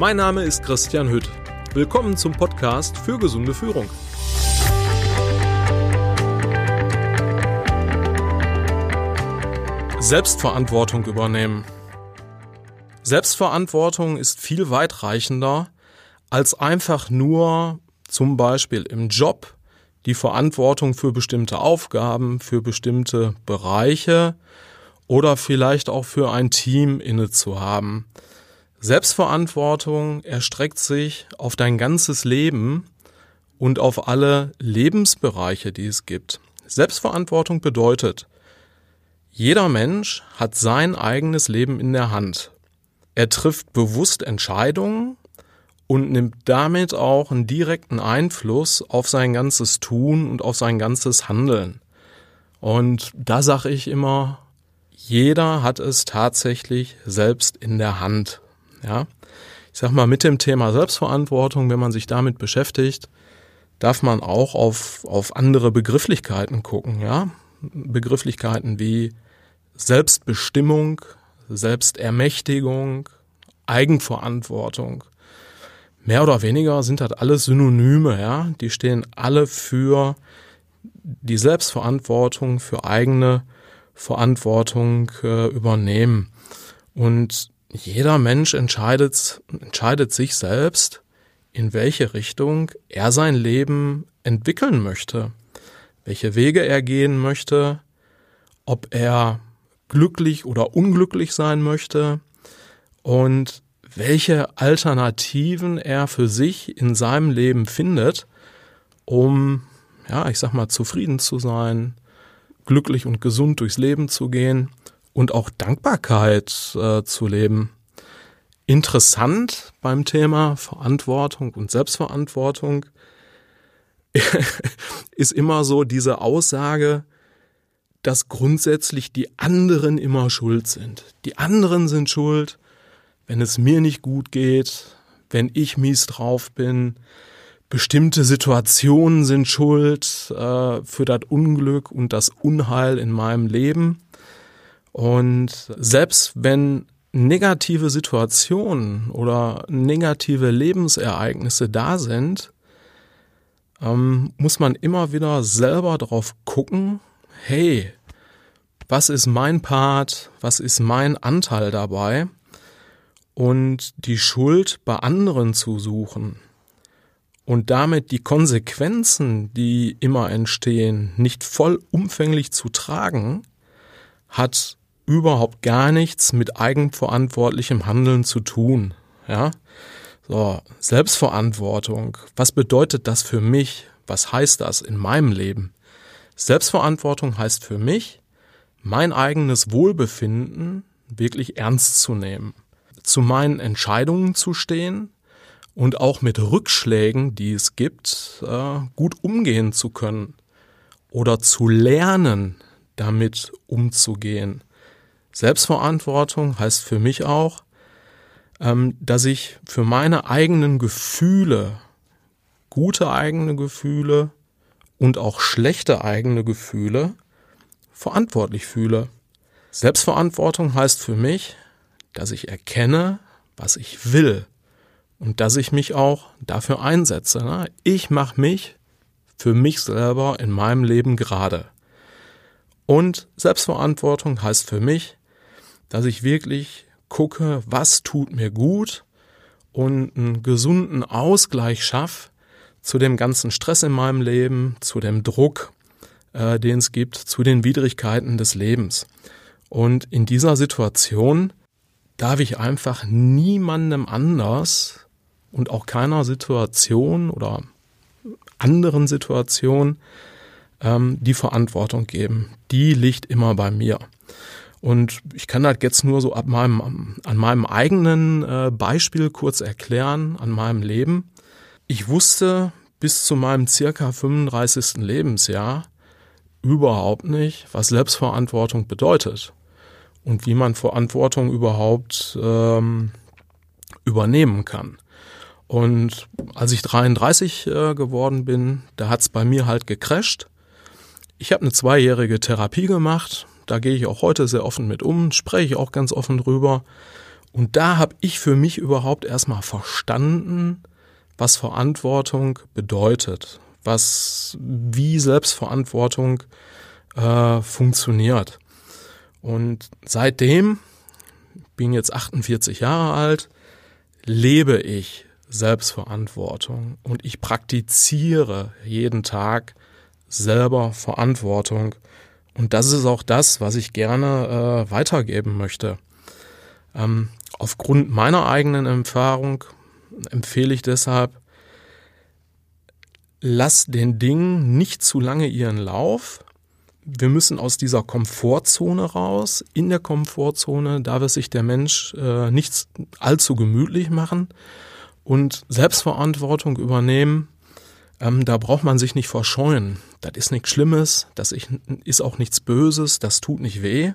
Mein Name ist Christian Hütt. Willkommen zum Podcast für gesunde Führung. Selbstverantwortung übernehmen. Selbstverantwortung ist viel weitreichender als einfach nur zum Beispiel im Job die Verantwortung für bestimmte Aufgaben, für bestimmte Bereiche oder vielleicht auch für ein Team inne zu haben. Selbstverantwortung erstreckt sich auf dein ganzes Leben und auf alle Lebensbereiche, die es gibt. Selbstverantwortung bedeutet, jeder Mensch hat sein eigenes Leben in der Hand. Er trifft bewusst Entscheidungen und nimmt damit auch einen direkten Einfluss auf sein ganzes Tun und auf sein ganzes Handeln. Und da sage ich immer, jeder hat es tatsächlich selbst in der Hand. Ja, ich sag mal, mit dem Thema Selbstverantwortung, wenn man sich damit beschäftigt, darf man auch auf, auf andere Begrifflichkeiten gucken, ja. Begrifflichkeiten wie Selbstbestimmung, Selbstermächtigung, Eigenverantwortung. Mehr oder weniger sind das alles Synonyme, ja. Die stehen alle für die Selbstverantwortung, für eigene Verantwortung äh, übernehmen. Und jeder Mensch entscheidet, entscheidet sich selbst, in welche Richtung er sein Leben entwickeln möchte, welche Wege er gehen möchte, ob er glücklich oder unglücklich sein möchte und welche Alternativen er für sich in seinem Leben findet, um, ja, ich sag mal, zufrieden zu sein, glücklich und gesund durchs Leben zu gehen und auch Dankbarkeit äh, zu leben. Interessant beim Thema Verantwortung und Selbstverantwortung ist immer so diese Aussage, dass grundsätzlich die anderen immer schuld sind. Die anderen sind schuld, wenn es mir nicht gut geht, wenn ich mies drauf bin. Bestimmte Situationen sind schuld äh, für das Unglück und das Unheil in meinem Leben. Und selbst wenn negative Situationen oder negative Lebensereignisse da sind, ähm, muss man immer wieder selber drauf gucken, hey, was ist mein Part, was ist mein Anteil dabei? Und die Schuld bei anderen zu suchen und damit die Konsequenzen, die immer entstehen, nicht vollumfänglich zu tragen, hat überhaupt gar nichts mit eigenverantwortlichem Handeln zu tun. Ja, so Selbstverantwortung. Was bedeutet das für mich? Was heißt das in meinem Leben? Selbstverantwortung heißt für mich, mein eigenes Wohlbefinden wirklich ernst zu nehmen, zu meinen Entscheidungen zu stehen und auch mit Rückschlägen, die es gibt, äh, gut umgehen zu können oder zu lernen, damit umzugehen. Selbstverantwortung heißt für mich auch, ähm, dass ich für meine eigenen Gefühle, gute eigene Gefühle und auch schlechte eigene Gefühle verantwortlich fühle. Selbstverantwortung heißt für mich, dass ich erkenne, was ich will und dass ich mich auch dafür einsetze. Ne? Ich mache mich für mich selber in meinem Leben gerade. Und Selbstverantwortung heißt für mich, dass ich wirklich gucke, was tut mir gut und einen gesunden Ausgleich schaffe zu dem ganzen Stress in meinem Leben, zu dem Druck, äh, den es gibt, zu den Widrigkeiten des Lebens. Und in dieser Situation darf ich einfach niemandem anders und auch keiner Situation oder anderen Situation ähm, die Verantwortung geben. Die liegt immer bei mir. Und ich kann das jetzt nur so ab meinem, an meinem eigenen äh, Beispiel kurz erklären, an meinem Leben. Ich wusste bis zu meinem circa 35. Lebensjahr überhaupt nicht, was Selbstverantwortung bedeutet und wie man Verantwortung überhaupt ähm, übernehmen kann. Und als ich 33 äh, geworden bin, da hat's bei mir halt gecrasht. Ich habe eine zweijährige Therapie gemacht, da gehe ich auch heute sehr offen mit um, spreche auch ganz offen drüber. Und da habe ich für mich überhaupt erstmal verstanden, was Verantwortung bedeutet, was wie Selbstverantwortung äh, funktioniert. Und seitdem, bin jetzt 48 Jahre alt, lebe ich Selbstverantwortung und ich praktiziere jeden Tag selber Verantwortung. Und das ist auch das, was ich gerne äh, weitergeben möchte. Ähm, aufgrund meiner eigenen Erfahrung empfehle ich deshalb, lass den Dingen nicht zu lange ihren Lauf. Wir müssen aus dieser Komfortzone raus. In der Komfortzone darf es sich der Mensch äh, nicht allzu gemütlich machen und Selbstverantwortung übernehmen. Ähm, da braucht man sich nicht verscheuen. Das ist nichts Schlimmes, das ist auch nichts Böses, das tut nicht weh.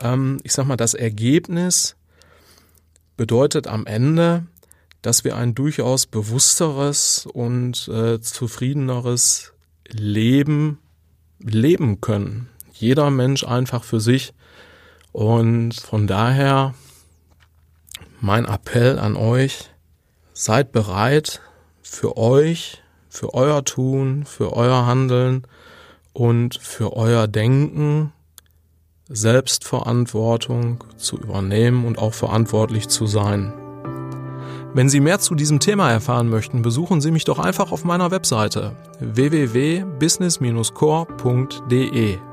Ähm, ich sag mal, das Ergebnis bedeutet am Ende, dass wir ein durchaus bewussteres und äh, zufriedeneres Leben leben können. Jeder Mensch einfach für sich. Und von daher mein Appell an euch, seid bereit für euch, für euer Tun, für euer Handeln und für euer Denken Selbstverantwortung zu übernehmen und auch verantwortlich zu sein. Wenn Sie mehr zu diesem Thema erfahren möchten, besuchen Sie mich doch einfach auf meiner Webseite www.business-core.de.